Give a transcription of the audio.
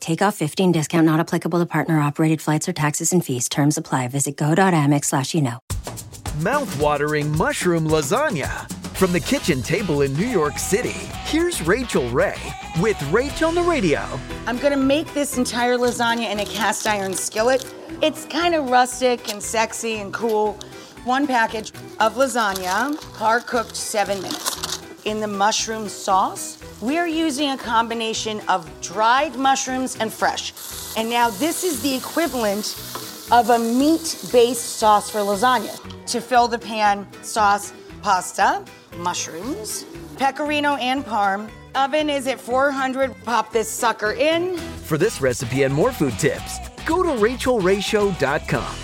Take off 15 discount not applicable to partner operated flights or taxes and fees. Terms apply. Visit go.amex slash you know. Mouth-watering mushroom lasagna. From the kitchen table in New York City, here's Rachael Ray with Rachel on the Radio. I'm gonna make this entire lasagna in a cast iron skillet. It's kind of rustic and sexy and cool. One package of lasagna, par cooked seven minutes. In the mushroom sauce, we're using a combination of dried mushrooms and fresh. And now this is the equivalent of a meat-based sauce for lasagna. To fill the pan, sauce, pasta, mushrooms, pecorino and parm. Oven is at 400. Pop this sucker in. For this recipe and more food tips, go to rachaelrayshow.com.